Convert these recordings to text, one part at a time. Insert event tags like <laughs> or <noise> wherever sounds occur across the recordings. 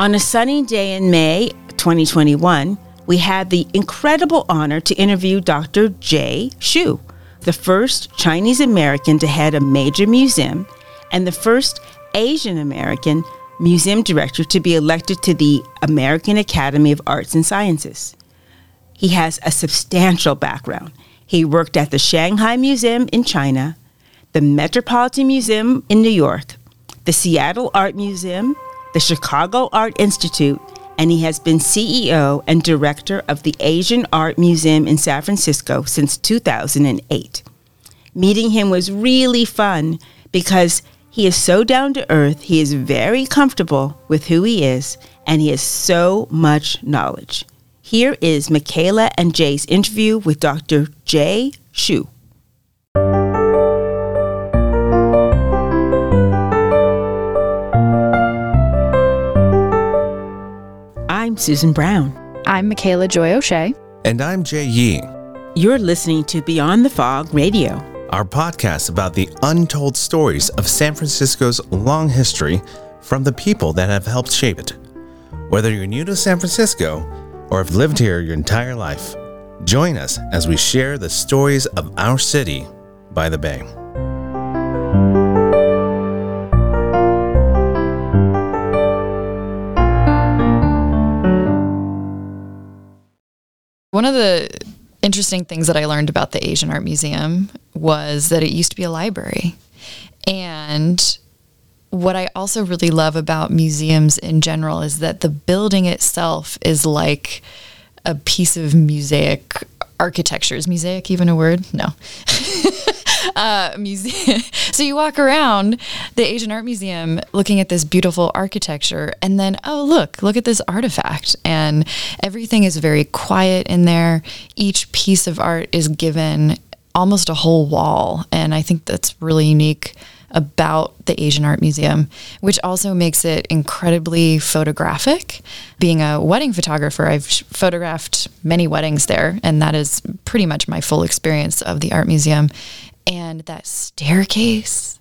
On a sunny day in May 2021, we had the incredible honor to interview Dr. Jay Xu, the first Chinese American to head a major museum and the first Asian American museum director to be elected to the American Academy of Arts and Sciences. He has a substantial background. He worked at the Shanghai Museum in China, the Metropolitan Museum in New York, the Seattle Art Museum, the Chicago Art Institute, and he has been CEO and director of the Asian Art Museum in San Francisco since 2008. Meeting him was really fun because he is so down to earth, he is very comfortable with who he is, and he has so much knowledge. Here is Michaela and Jay's interview with Dr. Jay Xu. I'm Susan Brown. I'm Michaela Joy O'Shea. And I'm Jay Yi. You're listening to Beyond the Fog Radio, our podcast about the untold stories of San Francisco's long history from the people that have helped shape it. Whether you're new to San Francisco or have lived here your entire life, join us as we share the stories of our city by the bay. One of the interesting things that I learned about the Asian Art Museum was that it used to be a library. And what I also really love about museums in general is that the building itself is like a piece of mosaic architecture. Is mosaic even a word? No. <laughs> uh, <laughs> so you walk around the Asian Art Museum looking at this beautiful architecture, and then, oh, look, look at this artifact. And everything is very quiet in there. Each piece of art is given almost a whole wall. And I think that's really unique about the Asian Art Museum, which also makes it incredibly photographic. Being a wedding photographer, I've photographed many weddings there, and that is pretty much my full experience of the art museum. And that staircase,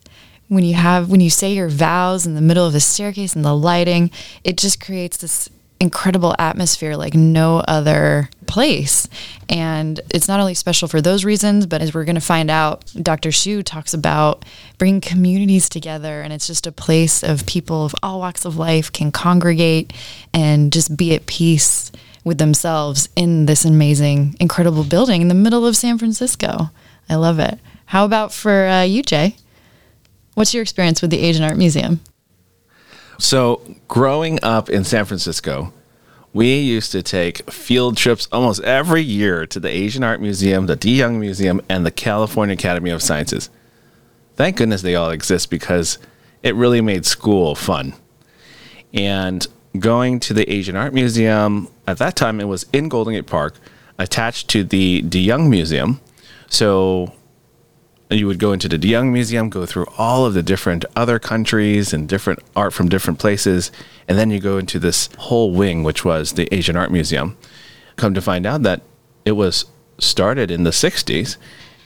when you have when you say your vows in the middle of the staircase and the lighting, it just creates this incredible atmosphere like no other place. And it's not only special for those reasons, but as we're going to find out, Dr. Xu talks about bringing communities together. And it's just a place of people of all walks of life can congregate and just be at peace with themselves in this amazing, incredible building in the middle of San Francisco. I love it. How about for uh, you, Jay? What's your experience with the Asian Art Museum? So, growing up in San Francisco, we used to take field trips almost every year to the Asian Art Museum, the De Young Museum, and the California Academy of Sciences. Thank goodness they all exist because it really made school fun. And going to the Asian Art Museum, at that time it was in Golden Gate Park, attached to the De Young Museum. So you would go into the De Young Museum, go through all of the different other countries and different art from different places, and then you go into this whole wing, which was the Asian Art Museum. Come to find out that it was started in the 60s,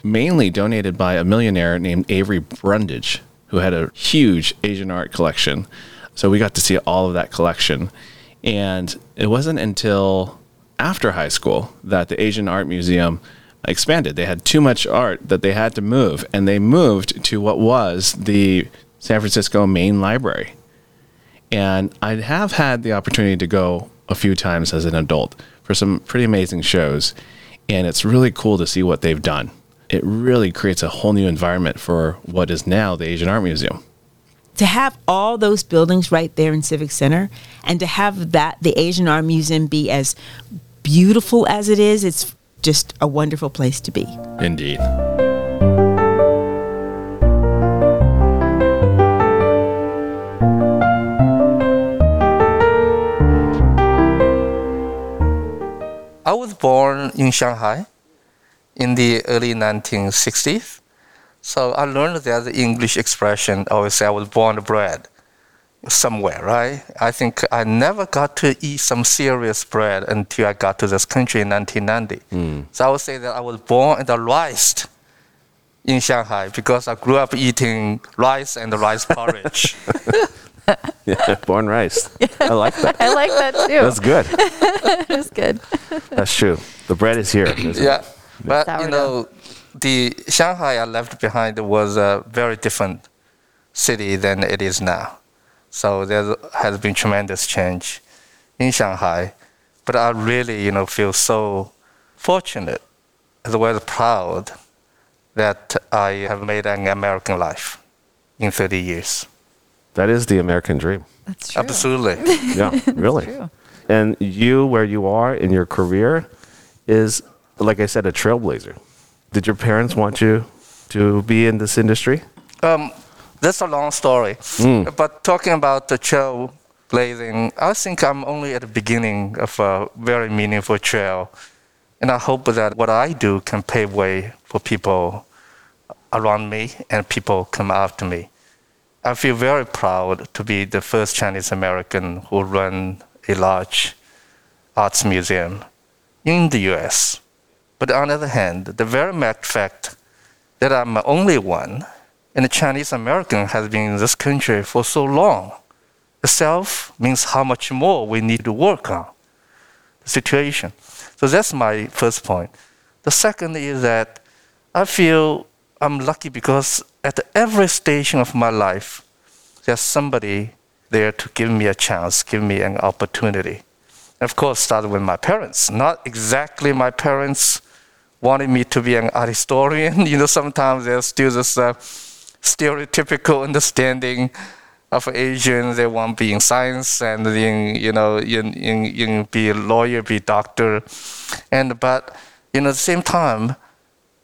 mainly donated by a millionaire named Avery Brundage, who had a huge Asian art collection. So we got to see all of that collection. And it wasn't until after high school that the Asian Art Museum expanded. They had too much art that they had to move, and they moved to what was the San Francisco Main Library. And I have had the opportunity to go a few times as an adult for some pretty amazing shows, and it's really cool to see what they've done. It really creates a whole new environment for what is now the Asian Art Museum. To have all those buildings right there in Civic Center and to have that the Asian Art Museum be as beautiful as it is, it's just a wonderful place to be. Indeed. I was born in Shanghai in the early 1960s. So I learned that the English expression always say I was born bred somewhere, right? I think I never got to eat some serious bread until I got to this country in 1990. Mm. So I would say that I was born and raised in Shanghai because I grew up eating rice and rice porridge. <laughs> <laughs> Yeah, born rice. I like that. I like that too. That's good. <laughs> That's good. That's true. The bread is here. isn't it? Yeah, but you know, the Shanghai I left behind was a very different city than it is now. So there has been tremendous change in Shanghai. But I really, you know, feel so fortunate as well as proud that I have made an American life in 30 years. That is the American dream. That's true. Absolutely. <laughs> Yeah, really. true. And you, where you are in your career, is like I said, a trailblazer. Did your parents want you to be in this industry? Um, that's a long story. Hmm. But talking about the trailblazing, I think I'm only at the beginning of a very meaningful trail. And I hope that what I do can pave way for people around me and people come after me. I feel very proud to be the first Chinese American who run a large arts museum in the US. But on the other hand, the very fact that I'm the only one and the Chinese American has been in this country for so long The itself means how much more we need to work on the situation. So that's my first point. The second is that I feel I'm lucky because at every station of my life, there's somebody there to give me a chance, give me an opportunity. And of course, started with my parents. Not exactly my parents wanted me to be an art <laughs> historian. You know, sometimes there's still this uh, stereotypical understanding of Asians. They want to be in science and in, you know, in, in, in be a lawyer, be a doctor. And but you know, at the same time,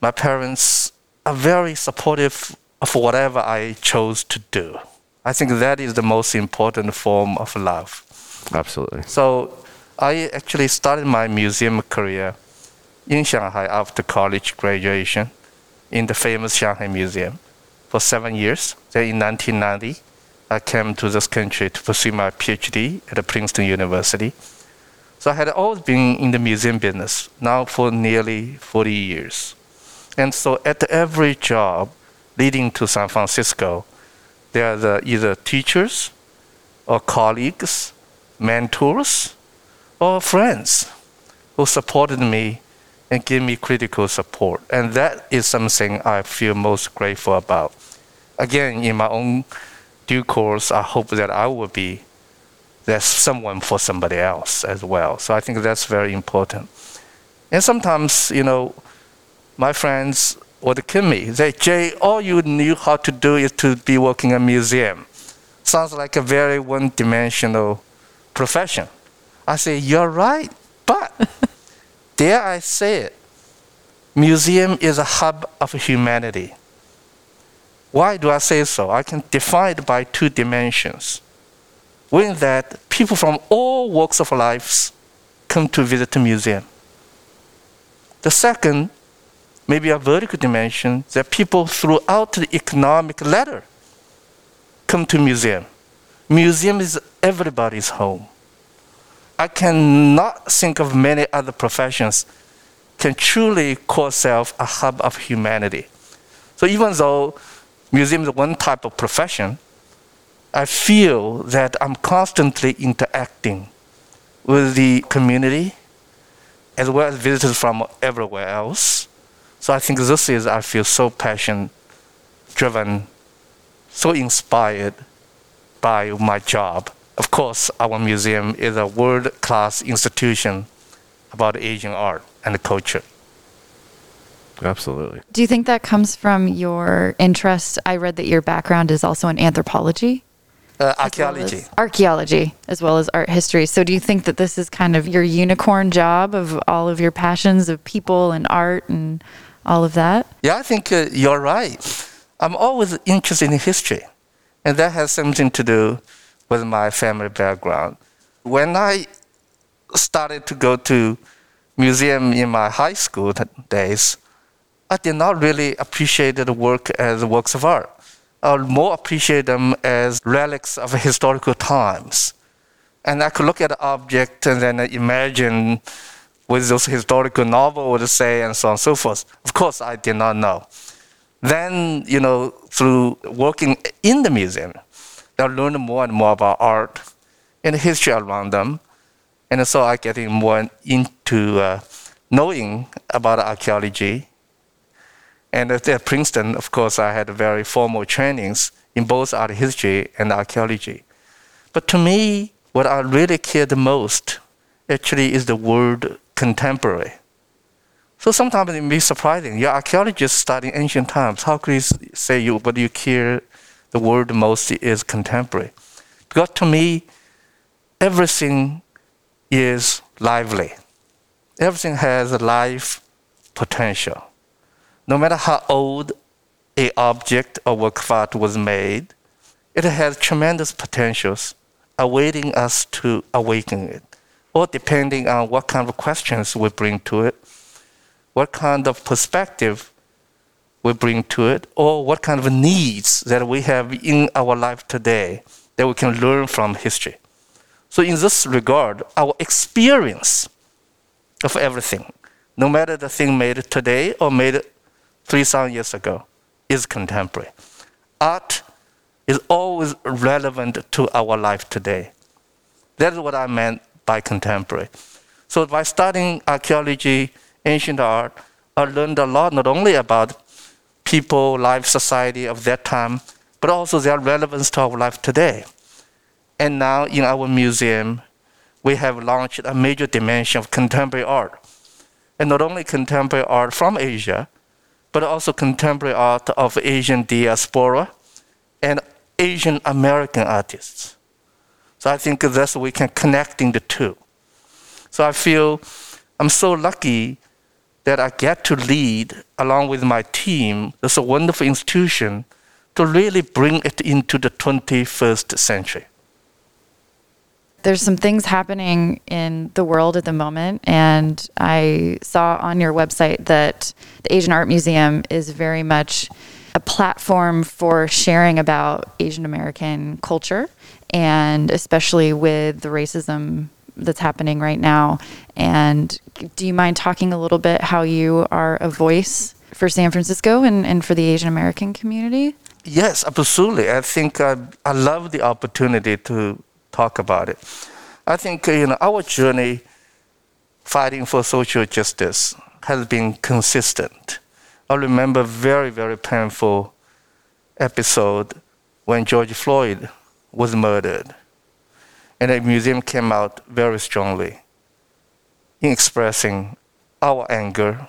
my parents are very supportive of whatever I chose to do. I think that is the most important form of love. Absolutely. So I actually started my museum career in Shanghai after college graduation in the famous Shanghai Museum for seven years. Then in 1990, I came to this country to pursue my PhD at Princeton University. So I had always been in the museum business now for nearly 40 years. And so at every job leading to San Francisco, there are the either teachers or colleagues, mentors, or friends who supported me and give me critical support. And that is something I feel most grateful about. Again, in my own due course, I hope that I will be there's someone for somebody else as well. So I think that's very important. And sometimes, you know, my friends would kill me. They, Jay, all you knew how to do is to be working in a museum. Sounds like a very one-dimensional profession. I say, you're right, but dare I say it, museum is a hub of humanity. Why do I say so? I can define it by two dimensions. When that people from all walks of life come to visit the museum. The second, maybe a vertical dimension, that people throughout the economic ladder come to museum. Museum is everybody's home. I cannot think of many other professions can truly call self a hub of humanity. So even though museum is one type of profession, I feel that I'm constantly interacting with the community as well as visitors from everywhere else. So I think this is, I feel so passion driven, so inspired by my job. Of course, our museum is a world class institution about Asian art and culture. Absolutely. Do you think that comes from your interest? I read that your background is also in anthropology. Uh, as well archaeology. as archaeology, as well as art history. So, do you think that this is kind of your unicorn job of all of your passions of people and art and all of that? Yeah, I think uh, you're right. I'm always interested in history, and that has something to do with my family background. When I started to go to museum in my high school days, I did not really appreciate the work as works of art. I more appreciate them as relics of historical times. And I could look at the object and then imagine with those historical novel would say and so on and so forth. Of course, I did not know. Then, you know, through working in the museum, I learned more and more about art and history around them. And so I getting more into uh, knowing about archaeology. And at Princeton, of course, I had very formal trainings in both art history and archaeology. But to me, what I really care the most actually is the word contemporary. So sometimes it may be surprising. You're archaeologist studying ancient times. How could you say you what you care the word most is contemporary? Because to me, everything is lively. Everything has a life potential. No matter how old a object or work of art was made, it has tremendous potentials awaiting us to awaken it, or depending on what kind of questions we bring to it, what kind of perspective we bring to it, or what kind of needs that we have in our life today that we can learn from history. So, in this regard, our experience of everything, no matter the thing made today or made 3,000 years ago, is contemporary. Art is always relevant to our life today. That is what I meant by contemporary. So, by studying archaeology, ancient art, I learned a lot not only about people, life, society of that time, but also their relevance to our life today. And now in our museum, we have launched a major dimension of contemporary art. And not only contemporary art from Asia, but also contemporary art of Asian diaspora and Asian American artists. So I think that's we can connecting the two. So I feel I'm so lucky that I get to lead along with my team this wonderful institution to really bring it into the 21st century. There's some things happening in the world at the moment, and I saw on your website that the Asian Art Museum is very much a platform for sharing about Asian American culture, and especially with the racism that's happening right now. And do you mind talking a little bit how you are a voice for San Francisco and, and for the Asian American community? Yes, absolutely. I think I, I love the opportunity to talk about it. I think you know our journey fighting for social justice has been consistent. I remember very very painful episode when George Floyd was murdered, and the museum came out very strongly in expressing our anger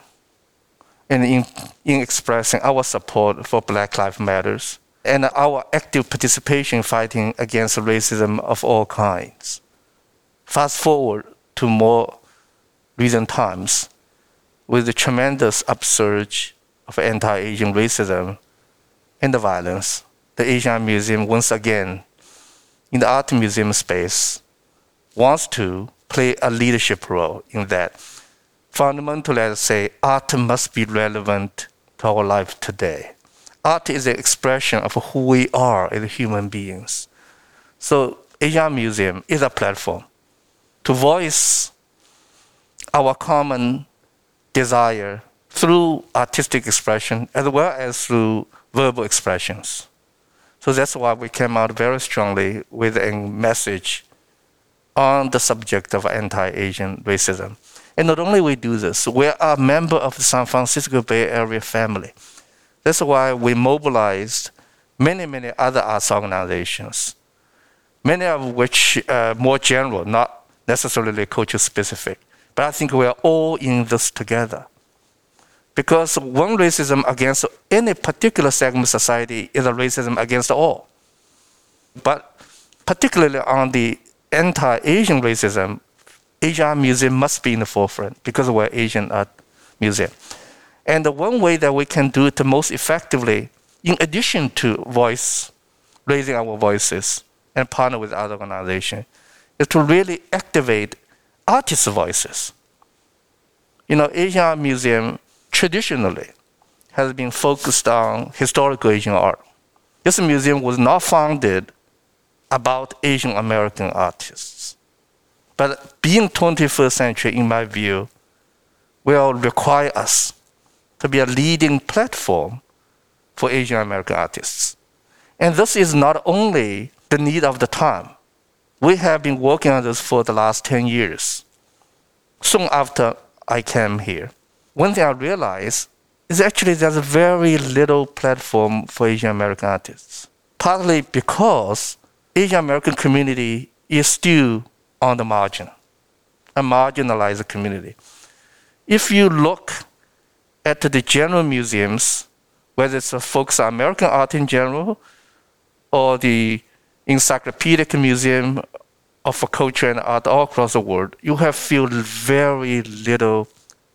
and in, in expressing our support for Black Lives Matters and our active participation fighting against racism of all kinds. Fast forward to more recent times, with the tremendous upsurge of anti-Asian racism and the violence, the Asian Museum once again, in the art museum space, wants to play a leadership role in that. Fundamentally, let's say art must be relevant to our life today art is an expression of who we are as human beings. So Asian Museum is a platform to voice our common desire through artistic expression as well as through verbal expressions. So that's why we came out very strongly with a message on the subject of anti-Asian racism. And not only we do this, we are a member of the San Francisco Bay Area family. That's why we mobilized many, many other arts organizations, many of which are more general, not necessarily culture specific. But I think we are all in this together. Because one racism against any particular segment of society is a racism against all. But particularly on the anti Asian racism, Asian Museum must be in the forefront because we're Asian Art Museum. And the one way that we can do it most effectively, in addition to voice, raising our voices and partner with other organizations, is to really activate artists' voices. You know, Asian Museum traditionally has been focused on historical Asian art. This museum was not founded about Asian American artists. But being 21st century, in my view, will require us to be a leading platform for Asian American artists. And this is not only the need of the time. We have been working on this for the last 10 years. Soon after I came here, one thing I realized is actually there's very little platform for Asian American artists. Partly because Asian American community is still on the margin, a marginalized community. If you look at the general museums, whether it's a focus on American art in general or the Encyclopedic Museum of Culture and Art all across the world, you have feel very little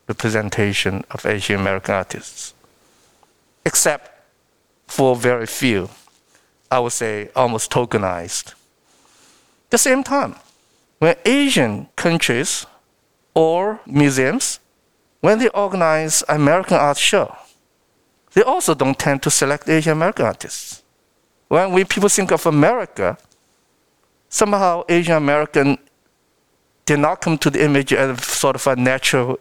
representation of Asian American artists, except for very few. I would say almost tokenized. At the same time, when Asian countries or museums, when they organize American art show, they also don't tend to select Asian American artists. When we people think of America, somehow Asian American did not come to the image as sort of a natural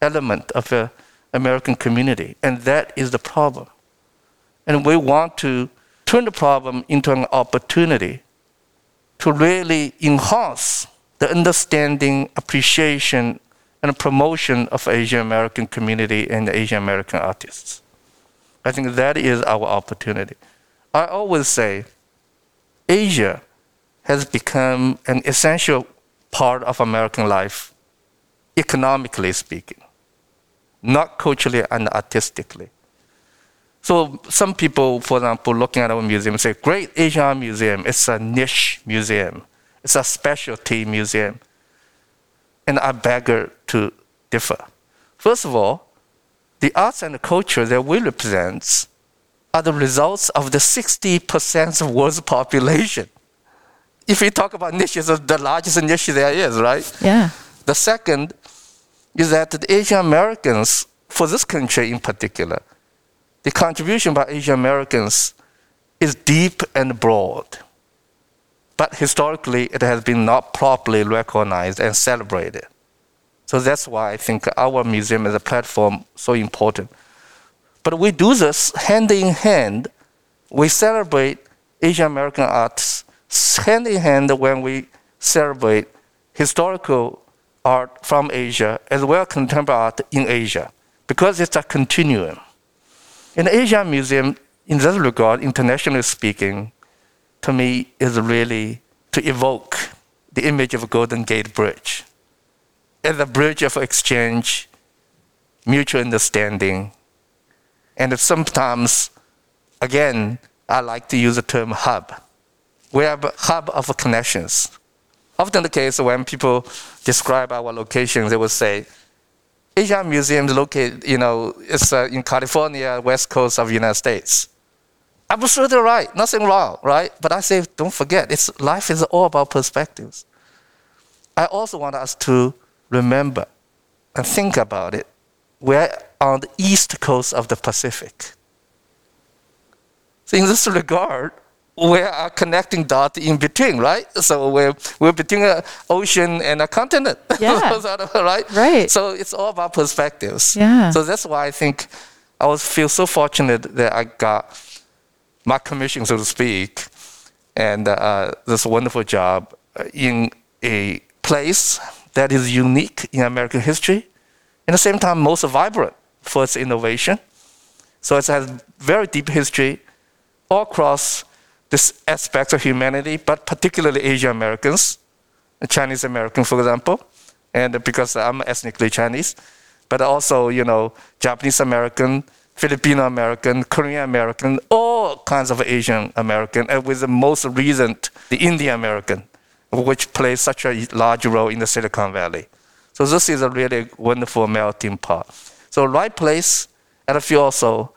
element of the American community, and that is the problem. And we want to turn the problem into an opportunity to really enhance the understanding, appreciation, and promotion of Asian American community and Asian American artists. I think that is our opportunity. I always say Asia has become an essential part of American life, economically speaking, not culturally and artistically. So some people, for example, looking at our museum say, Great Asian Museum, it's a niche museum. It's a specialty museum. And I beg to differ. First of all, the arts and the culture that we represent are the results of the 60% of world's population. If we talk about niches, the largest niche there is, right? Yeah. The second is that the Asian Americans, for this country in particular, the contribution by Asian Americans is deep and broad. But historically, it has been not properly recognized and celebrated. So that's why I think our museum as a platform so important. But we do this hand in hand. We celebrate Asian American arts hand in hand when we celebrate historical art from Asia as well as contemporary art in Asia, because it's a continuum. In the Asian Museum, in this regard, internationally speaking, to me is really to evoke the image of a Golden Gate Bridge as a bridge of exchange, mutual understanding, and sometimes, again, I like to use the term hub. We have a hub of connections. Often the case when people describe our location, they will say, Asian Museum is located, you know, it's uh, in California, west coast of the United States. Absolutely right, nothing wrong, right? But I say, don't forget, it's, life is all about perspectives. I also want us to remember and think about it. We're on the east coast of the Pacific. So in this regard, we are connecting dot in between, right? So we're, we're between an ocean and a continent. <laughs> Yeah. right? Right. So it's all about perspectives. Yeah. So that's why I think I was feel so fortunate that I got my commission, so to speak, and uh, this wonderful job in a place that is unique in American history, at the same time most vibrant for its innovation. So it has very deep history all across this aspect of humanity, but particularly Asian Americans, Chinese American, for example, and because I'm ethnically Chinese, but also, you know, Japanese American, Filipino American, Korean American, all kinds of Asian American, and with the most recent, the Indian American, which plays such a large role in the Silicon Valley. So this is a really wonderful melting pot. So right place, and I feel also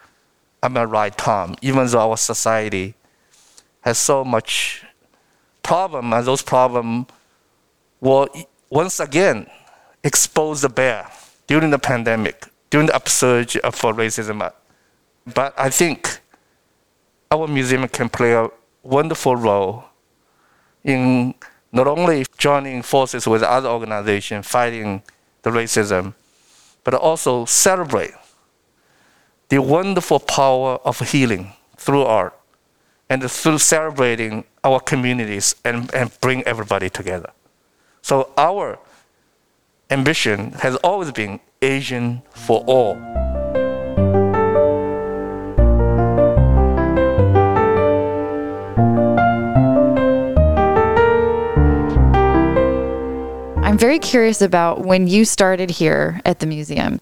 I'm at right time, even though our society has so much problem, and those problems will once again expose the bear during the pandemic, during the upsurge of racism. Uh, but I think our museum can play a wonderful role in not only joining forces with other organizations fighting the racism, but also celebrate the wonderful power of healing through art and through celebrating our communities and, and bring everybody together. So our ambition has always been Asian for all. I'm very curious about when you started here at the museum.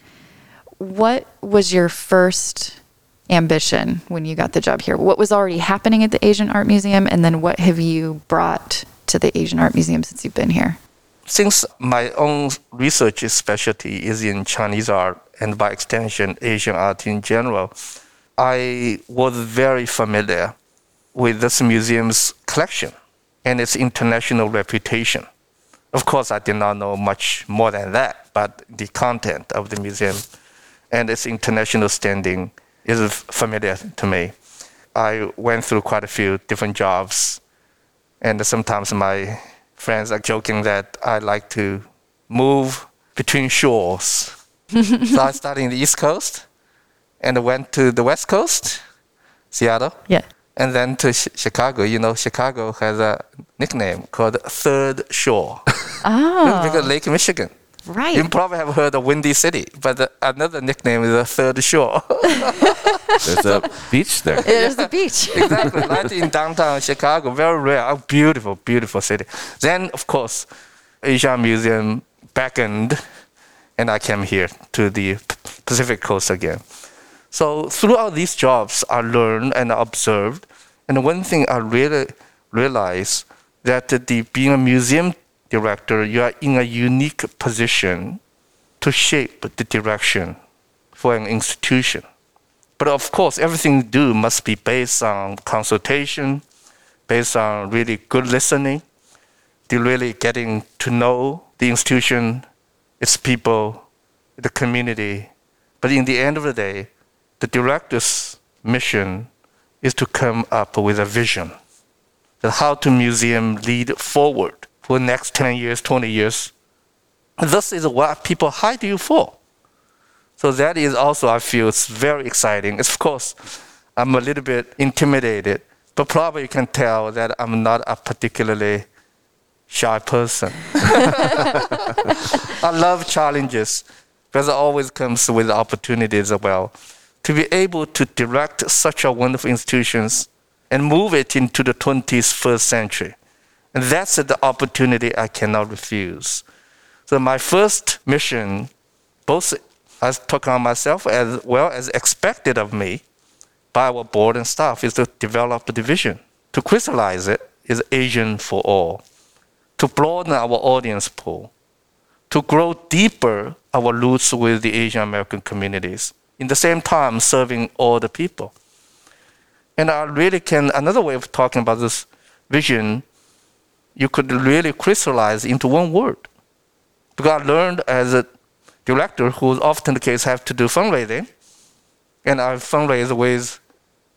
What was your first ambition when you got the job here? What was already happening at the Asian Art Museum, and then what have you brought to the Asian Art Museum since you've been here? Since my own research specialty is in Chinese art and by extension Asian art in general, I was very familiar with this museum's collection and its international reputation. Of course, I did not know much more than that, but the content of the museum and its international standing is familiar to me. I went through quite a few different jobs, and sometimes my friends are joking that I like to move between shores. <laughs> so I started in the East Coast and went to the West Coast, Seattle. Yeah. And then to Ch- Chicago. You know, Chicago has a nickname called Third Shore. <laughs> Oh, <laughs> because Lake Michigan. right. You probably have heard of Windy City, but the, another nickname is the Third Shore. There's a beach there. <laughs> There's the beach. <laughs> exactly, right in downtown Chicago. Very rare. A beautiful, beautiful city. Then, of course, Asian Museum beckoned, and I came here to the Pacific Coast again. So throughout these jobs, I learned and observed, and one thing I really realized that the being a museum director, you are in a unique position to shape the direction for an institution. But of course, everything you do must be based on consultation, based on really good listening, to really getting to know the institution, its people, the community. But in the end of the day, the director's mission is to come up with a vision that how to museum lead forward for the next 10 years, 20 years. This is what people hire you for. So that is also, I feel, it's very exciting. Of course, I'm a little bit intimidated, but probably you can tell that I'm not a particularly shy person. <laughs> I love challenges because it always comes with opportunities as well. To be able to direct such a wonderful institutions and move it into the 21st century. And that's the opportunity I cannot refuse. So my first mission, both I took on myself as well as expected of me by our board and staff, is to develop the vision. To crystallize it is Asian for all. To broaden our audience pool. To grow deeper our roots with the Asian American communities. In the same time, serving all the people. And I really can, another way of talking about this vision, you could really crystallize into one word. Because I learned as a director, who often the case have to do fundraising, and I fundraise with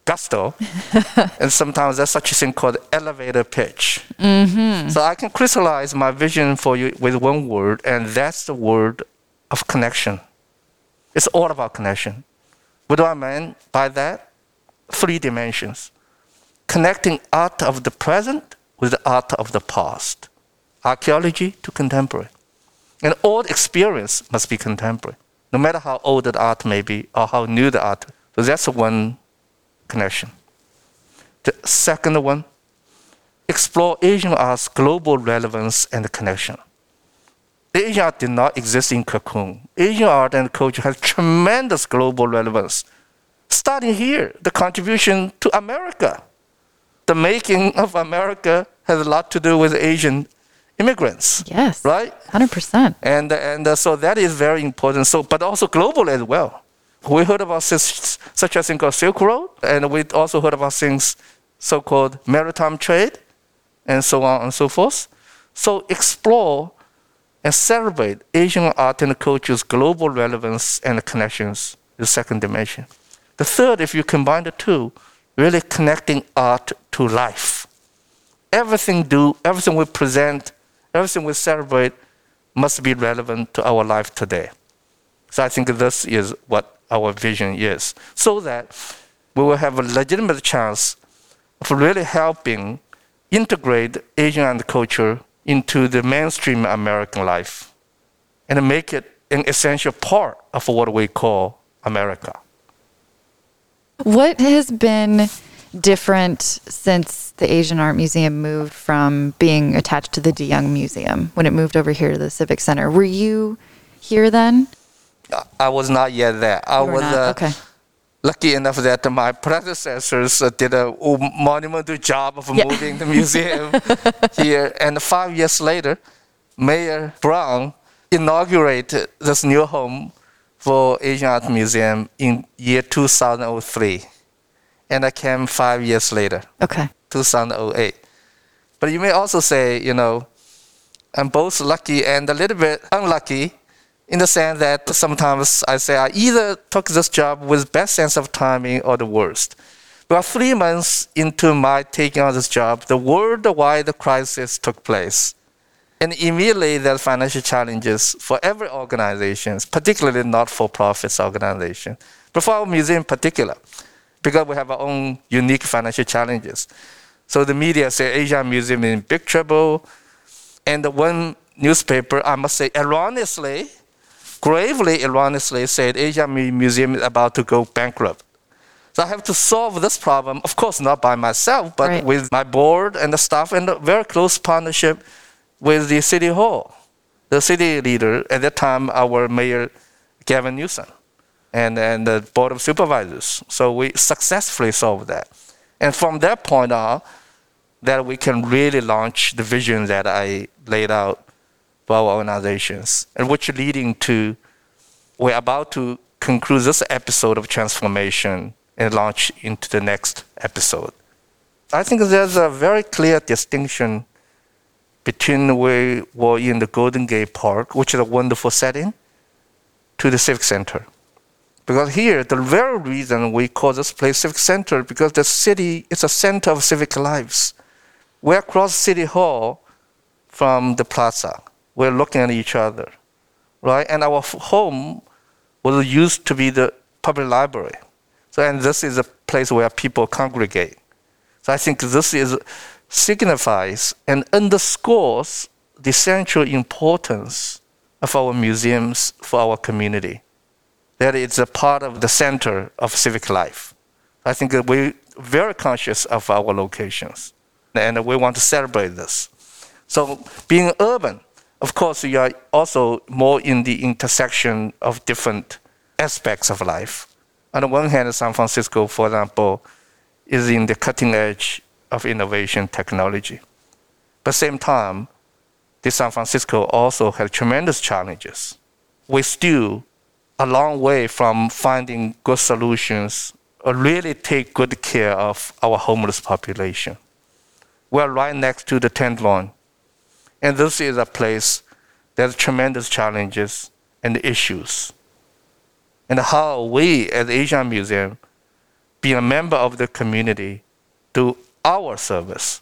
gusto, <laughs> and sometimes there's such a thing called elevator pitch. Mm-hmm. So I can crystallize my vision for you with one word, and that's the word of connection. It's all about connection. What do I mean by that? Three dimensions. Connecting art of the present with the art of the past. Archaeology to contemporary. And all experience must be contemporary, no matter how old the art may be or how new the art. So that's one connection. The second one, explore Asian art's global relevance and connection. The Asian art did not exist in cocoon. Asian art and culture has tremendous global relevance. Starting here, the contribution to America. The making of America has a lot to do with Asian immigrants, Yes. right? 100%. and and uh, so that is very important. So, but also global as well. We heard about this, such a thing called Silk Road, and we also heard about things so-called maritime trade, and so on and so forth. So explore and celebrate Asian art and culture's global relevance and connections. The second dimension. The third, if you combine the two, really connecting art to life. Everything do, everything we present, everything we celebrate must be relevant to our life today. So I think this is what our vision is, so that we will have a legitimate chance of really helping integrate Asian and culture into the mainstream American life and make it an essential part of what we call America. What has been different since the Asian Art Museum moved from being attached to the De Young Museum when it moved over here to the Civic Center? Were you here then? I was not yet there. I was uh, okay. lucky enough that my predecessors uh, did a monumental job of Yeah. moving the museum <laughs> here. And five years later, Mayor Brown inaugurated this new home for Asian Art Museum in year 2003. And I came five years later, Okay. 2008. But you may also say, you know, I'm both lucky and a little bit unlucky in the sense that sometimes I say I either took this job with best sense of timing or the worst. But three months into my taking on this job, the worldwide crisis took place. And immediately there are financial challenges for every organization, particularly not-for-profit organization, but for our museum in particular, because we have our own unique financial challenges. So the media say Asian Museum is in big trouble, and the one newspaper, I must say, erroneously, gravely erroneously said Asian Mu- Museum is about to go bankrupt. So I have to solve this problem, of course, not by myself, but Right. with my board and the staff and a very close partnership with the city hall. The city leader, at that time, our mayor, Gavin Newsom, and, and the board of supervisors. So we successfully solved that. And from that point on, that we can really launch the vision that I laid out for our organizations, and which leading to we're about to conclude this episode of transformation and launch into the next episode. I think there's a very clear distinction between where we were in the Golden Gate Park, which is a wonderful setting, to the Civic Center. Because here, the very reason we call this place Civic Center, because the city is a center of civic lives. We're across City Hall from the plaza. We're looking at each other, right? And our home was used to be the public library. So, and this is a place where people congregate. So I think this is signifies and underscores the central importance of our museums for our community. That it's a part of the center of civic life. I think that we're very conscious of our locations and we want to celebrate this. So, being urban, of course, you are also more in the intersection of different aspects of life. On the one hand, San Francisco, for example, is in the cutting edge of innovation technology. But at the same time, the San Francisco also has tremendous challenges. We still a long way from finding good solutions or really take good care of our homeless population. We're right next to the Tenderloin, and this is a place that has tremendous challenges and issues. And how we, as Asian Museum, being a member of the community, do our service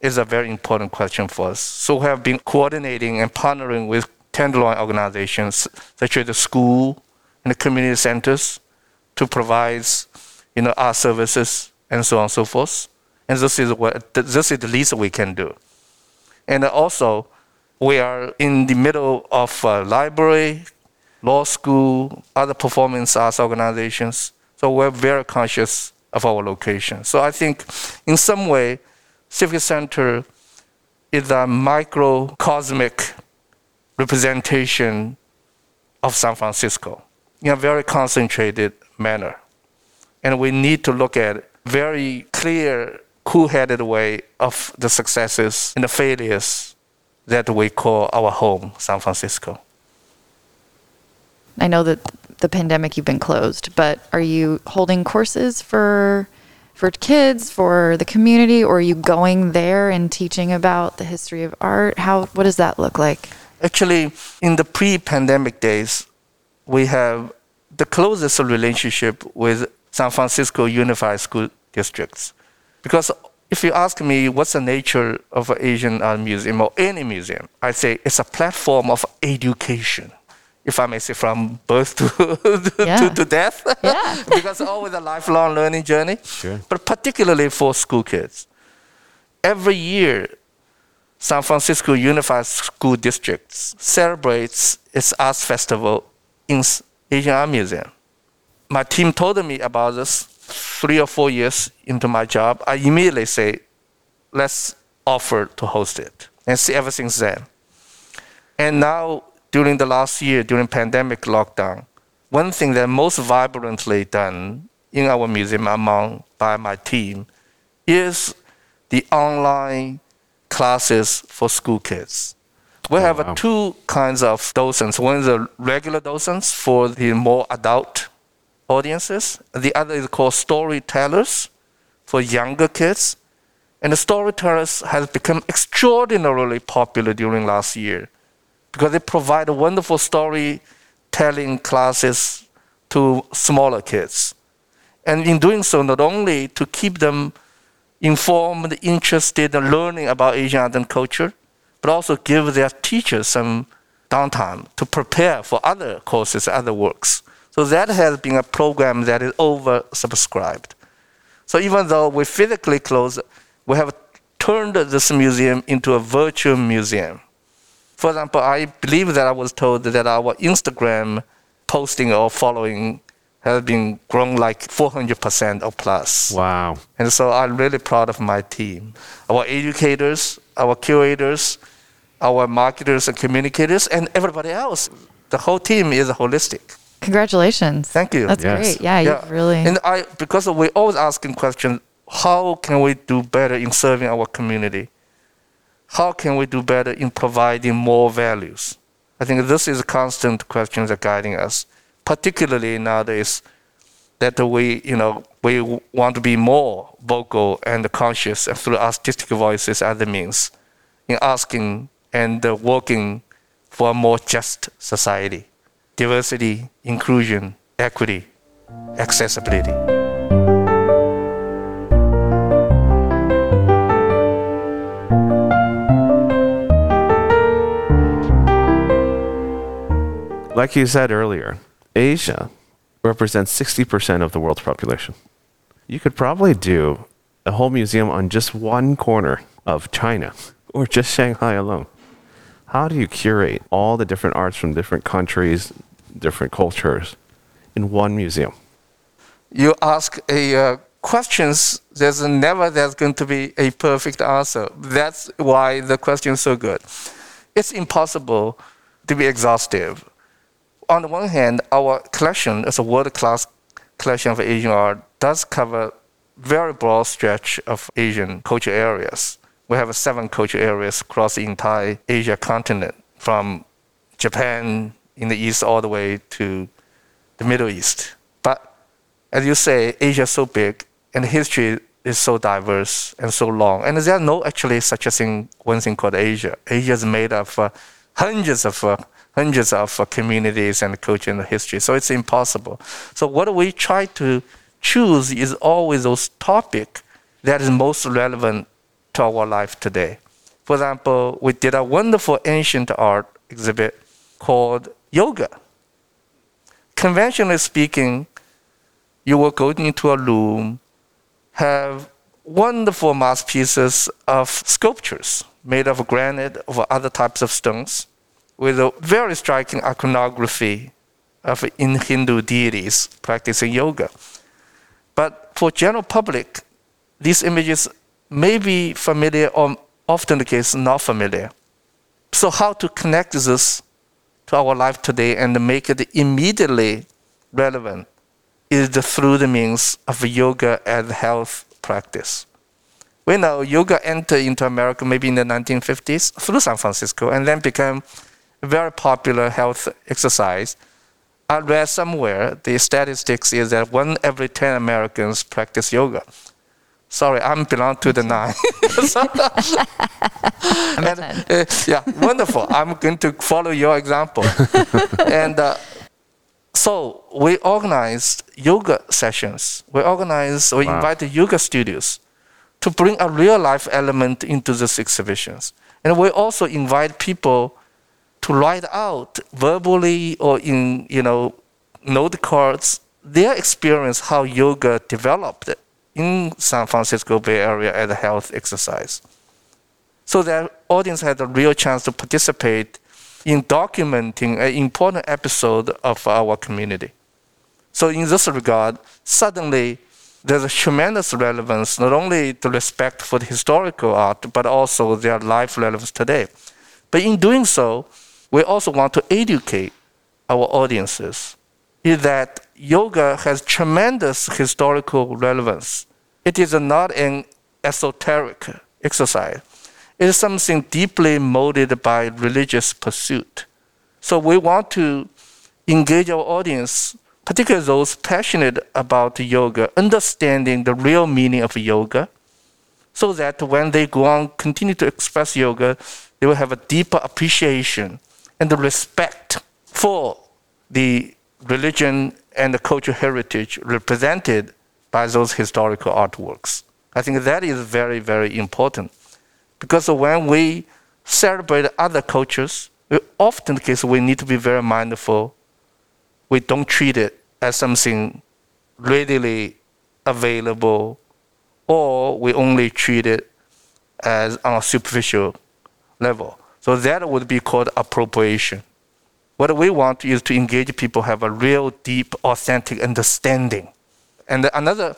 is a very important question for us. So we have been coordinating and partnering with Tenderloin organizations such as the school and the community centers to provide, you know, our services and so on and so forth. And this is what this is the least we can do. And also, we are in the middle of a library, law school, other performance arts organizations. So we're very conscious of our location. So I think, in some way, Civic Center is a microcosmic representation of San Francisco in a very concentrated manner. And we need to look at very clear, cool-headed way of the successes and the failures that we call our home, San Francisco. I know that the pandemic you've been closed, but are you holding courses for for kids, for the community, or are you going there and teaching about the history of art? How what does that look like? Actually, in the pre-pandemic days, we have the closest relationship with San Francisco Unified School Districts. Because if you ask me what's the nature of an Asian art museum or any museum, I say it's a platform of education. if I may say, from birth to, <laughs> Yeah. to, to death. Yeah. <laughs> because it's always a lifelong learning journey. Sure. But particularly for school kids. Every year, San Francisco Unified School District celebrates its arts festival in Asian Art Museum. My team told me about this three or four years into my job. I immediately say, let's offer to host it. And see ever since then. And now, during the last year, during pandemic lockdown, one thing that most vibrantly done in our museum among by my team is the online classes for school kids. We oh, have wow. two kinds of docents. One is a regular docents for the more adult audiences. The other is called storytellers for younger kids. And the storytellers has become extraordinarily popular during last year because they provide wonderful storytelling classes to smaller kids. And in doing so, not only to keep them informed, interested, and learning about Asian art and culture, but also give their teachers some downtime to prepare for other courses, other works. So that has been a program that is oversubscribed. So even though we physically closed, we have turned this museum into a virtual museum. For example, I believe that I was told that our Instagram posting or following has been grown like 400% or plus. Wow. And so I'm really proud of my team. Our educators, our curators, our marketers and communicators, and everybody else. The whole team is holistic. Congratulations. Thank you. That's Yes. great. Yeah, you really. And I, because we're always asking questions, how can we do better in serving our community? How can we do better in providing more values? I think this is a constant question that guiding us, particularly nowadays that we, you know, we want to be more vocal and conscious through artistic voices as the means in asking and working for a more just society. Diversity, inclusion, equity, accessibility. Like you said earlier, Asia represents 60% of the world's population. You could probably do a whole museum on just one corner of China <laughs> or just Shanghai alone. How do you curate all the different arts from different countries, different cultures in one museum? you ask a uh, questions there's never there's going to be a perfect answer that's why the question is so good it's impossible to be exhaustive on the one hand our collection as a world-class collection of asian art does cover a very broad stretch of asian culture areas we have seven culture areas across the entire asia continent from japan in the east all the way to the middle east but as you say, Asia is so big and history is so diverse and so long. And there are no actually such a thing, one thing called Asia. Asia is made of uh, hundreds of uh, hundreds of uh, communities and culture and history. So it's impossible. So what we try to choose is always those topic that is most relevant to our life today. For example, we did a wonderful ancient art exhibit called yoga. Conventionally speaking, you will go into a room, have wonderful masterpieces of sculptures made of granite or other types of stones, with a very striking iconography of in Hindu deities practicing yoga. But for general public, these images may be familiar or often the case not familiar. So how to connect this to our life today and make it immediately relevant is through the means of yoga as health practice. We know yoga entered into America maybe in the 1950s through San Francisco and then became very popular health exercise. I read somewhere the statistics is that one every 10 Americans practice yoga. Sorry, I am belong to the nine. <laughs> And, uh, yeah, wonderful. I'm going to follow your example. <laughs> and uh, so we organized yoga sessions. We organized, we Wow. invited yoga studios to bring a real life element into these exhibitions. And we also invite people to to write out verbally or in you know note cards their experience how yoga developed in San Francisco Bay Area as a health exercise. So that audience had a real chance to participate in documenting an important episode of our community. So in this regard, suddenly there's a tremendous relevance, not only the respect for the historical art, but also their life relevance today. But in doing so, we also want to educate our audiences is that yoga has tremendous historical relevance. It is not an esoteric exercise. It is something deeply molded by religious pursuit. So we want to engage our audience, particularly those passionate about yoga, understanding the real meaning of yoga, so that when they go on continue to express yoga, they will have a deeper appreciation and the respect for the religion and the cultural heritage represented by those historical artworks. I think that is very, very important. Because when we celebrate other cultures, we often the case we need to be very mindful. We don't treat it as something readily available, or we only treat it as on a superficial level. So that would be called appropriation. What we want is to engage people have a real, deep, authentic understanding. And another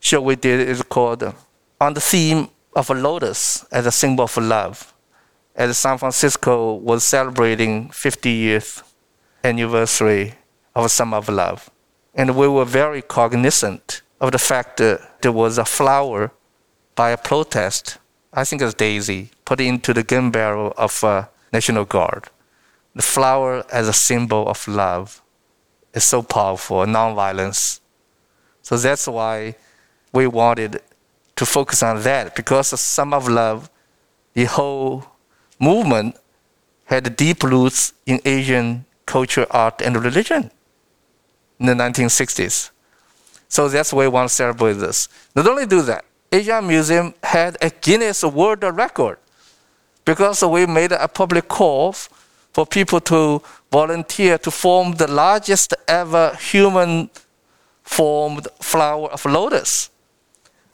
show we did is called On the Theme of a Lotus as a Symbol of Love. As San Francisco was celebrating 50th anniversary of Summer of Love. And we were very cognizant of the fact that there was a flower by a protest, I think it's Daisy, put into the gun barrel of a National Guard the flower as a symbol of love is so powerful, nonviolence. So that's why we wanted to focus on that because the sum of love, the whole movement had deep roots in Asian culture, art, and religion in the 1960s. So that's why we want to celebrate this. Not only do that, Asian Museum had a Guinness World Record because we made a public call for people to volunteer to form the largest ever human formed flower of lotus.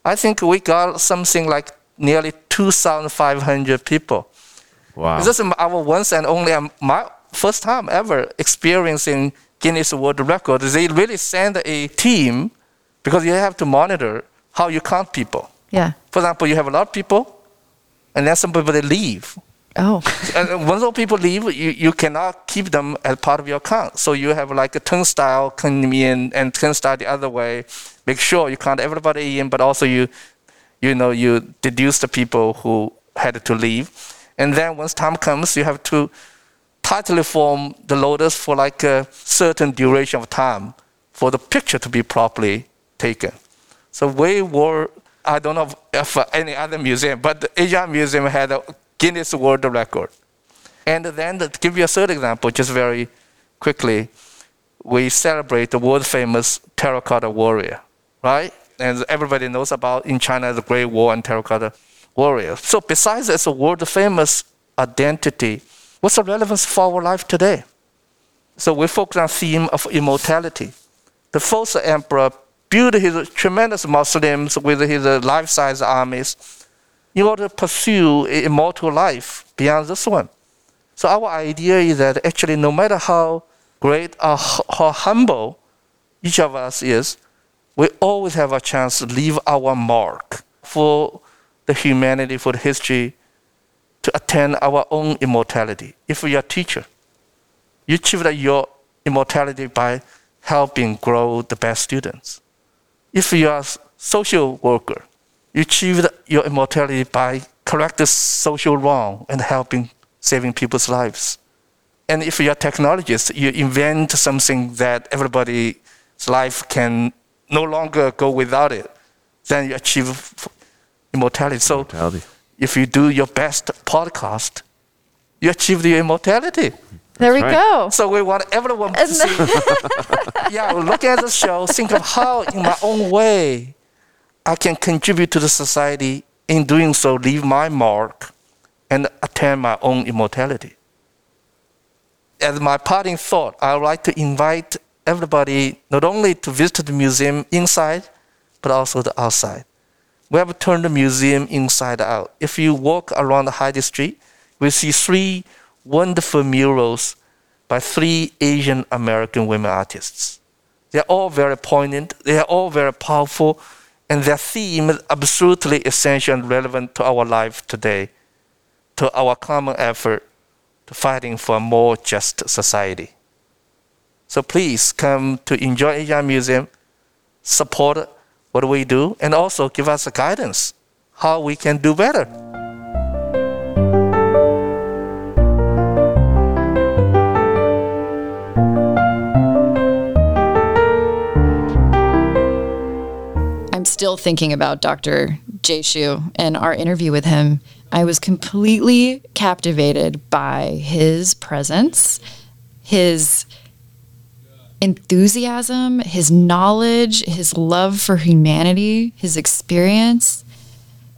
I think we got something like nearly 2,500 people. Wow. This is our once and only um, my first time ever experiencing Guinness World Record. They really send a team because you have to monitor how you count people. Yeah. For example, you have a lot of people, and then some people they leave. Oh. <laughs> and once those people leave, you, you cannot keep them as part of your account. So you have like a turnstile come in and turnstile the other way. Make sure you count everybody in, but also you, you know, you deduce the people who had to leave. And then once time comes, you have to tightly form the lotus for like a certain duration of time for the picture to be properly taken. So we were, I don't know if uh, any other museum, but the Asian Museum had a Guinness World Record. And then to give you a third example, just very quickly, we celebrate the world famous terracotta warrior, right? And everybody knows about in China the Great Wall and terracotta warrior. So besides it's a world famous identity, what's the relevance for our life today? So we focus on theme of immortality. The first emperor built his tremendous mausoleums with his uh, life-size armies in order to pursue immortal life beyond this one. So our idea is that actually, no matter how great or how humble each of us is, we always have a chance to leave our mark for the humanity, for the history, to attain our own immortality. If you're a teacher, you achieve your immortality by helping grow the best students. If you're a social worker, you achieve your immortality by correcting social wrong and helping saving people's lives. And if you're a technologist, you invent something that everybody's life can no longer go without it, then you achieve immortality. So Immortality. if you do your best podcast, you achieve your immortality. There we right. go. So we want everyone to see. yeah, look at the show. Think of how, in my own way, I can contribute to the society. In doing so, leave my mark and attain my own immortality. as my parting thought, I would like to invite everybody not only to visit the museum inside, but also the outside. We have turned the museum inside out. If you walk around the Hyde Street, we see three wonderful murals by three Asian American women artists. They're all very poignant, they are all very powerful, and their theme is absolutely essential and relevant to our life today, to our common effort to fighting for a more just society. So please come to enjoy Asian Museum, support what we do, and also give us guidance how we can do better. Still thinking about Dr. Jay Xu and our interview with him. I was completely captivated by his presence, his enthusiasm, his knowledge, his love for humanity, his experience,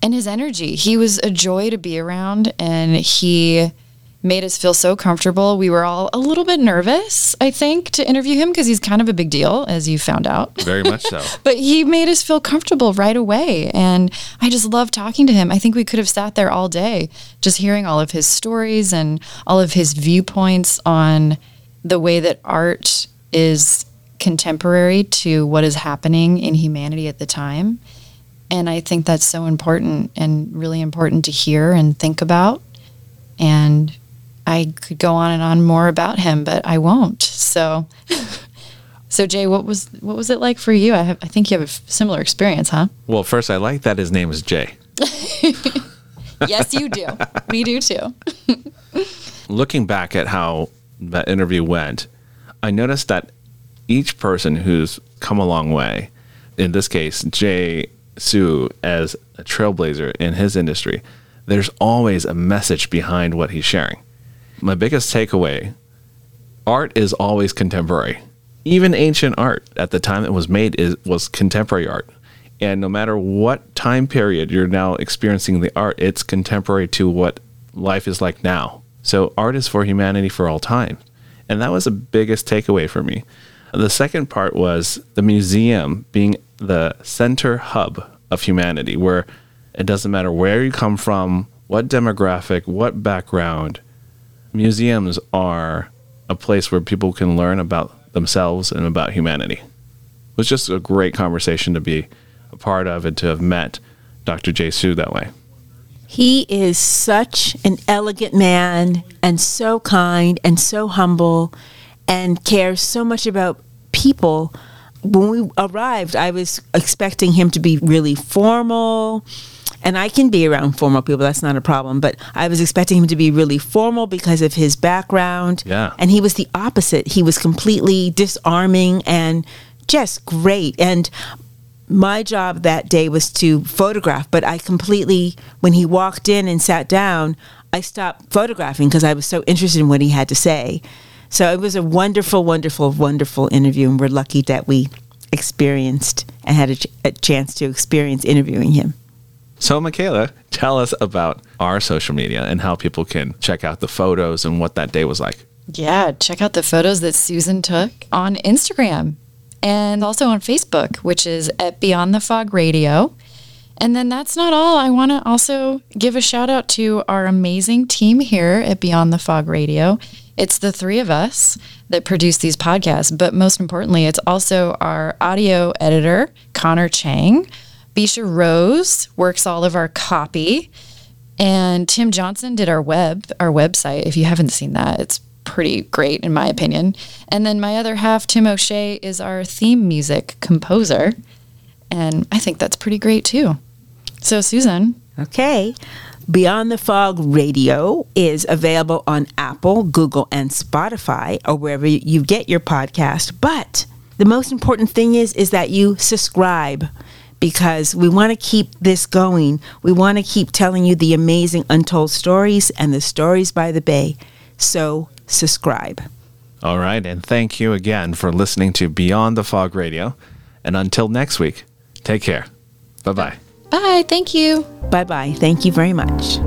and his energy. He was a joy to be around and he made us feel so comfortable. We were all a little bit nervous, I think, to interview him because he's kind of a big deal, as you found out. Very much so. <laughs> but he made us feel comfortable right away. And I just love talking to him. I think we could have sat there all day just hearing all of his stories and all of his viewpoints on the way that art is contemporary to what is happening in humanity at the time. And I think that's so important and really important to hear and think about. And I could go on and on more about him, but I won't. So, <laughs> so Jay, what was what was it like for you? I have, I think you have a f- similar experience, huh? Well, first, I like that his name is Jay. <laughs> yes, you do. we do too. <laughs> Looking back at how that interview went, I noticed that each person who's come a long way, in this case, Jay Xu as a trailblazer in his industry, there's always a message behind what he's sharing. My biggest takeaway art is always contemporary. Even ancient art at the time it was made is was contemporary art. And no matter what time period you're now experiencing the art, it's contemporary to what life is like now. So art is for humanity for all time. And that was the biggest takeaway for me. The second part was the museum being the center hub of humanity, where it doesn't matter where you come from, what demographic, what background, museums are a place where people can learn about themselves and about humanity. It was just a great conversation to be a part of and to have met Dr. Jay Xu that way. He is such an elegant man and so kind and so humble and cares so much about people. When we arrived, I was expecting him to be really formal. And I can be around formal people, that's not a problem. But I was expecting him to be really formal because of his background. Yeah. And he was the opposite. He was completely disarming and just great. And my job that day was to photograph, but I completely, when he walked in and sat down, I stopped photographing because I was so interested in what he had to say. So it was a wonderful, wonderful, wonderful interview, and we're lucky that we experienced and had a, ch- a chance to experience interviewing him. So, Michaela, tell us about our social media and how people can check out the photos and what that day was like. Yeah, check out the photos that Susan took on Instagram and also on Facebook, which is at Beyond the Fog Radio. And then that's not all. I want to also give a shout out to our amazing team here at Beyond the Fog Radio. It's the three of us that produce these podcasts, but most importantly, it's also our audio editor, Connor Chang. Bisha Rose works all of our copy. And Tim Johnson did our web, our website. If you haven't seen that, it's pretty great in my opinion. And then my other half, Tim O'Shea, is our theme music composer. And I think that's pretty great too. So, Susan. Okay. Beyond the Fog Radio is available on Apple, Google, and Spotify, or wherever you get your podcast. But the most important thing is is that you subscribe because we want to keep this going. We want to keep telling you the amazing untold stories and the stories by the bay. So subscribe. All right. And thank you again for listening to Beyond the Fog Radio. And until next week, take care. Bye bye. Bye. Thank you. Bye bye. Thank you very much.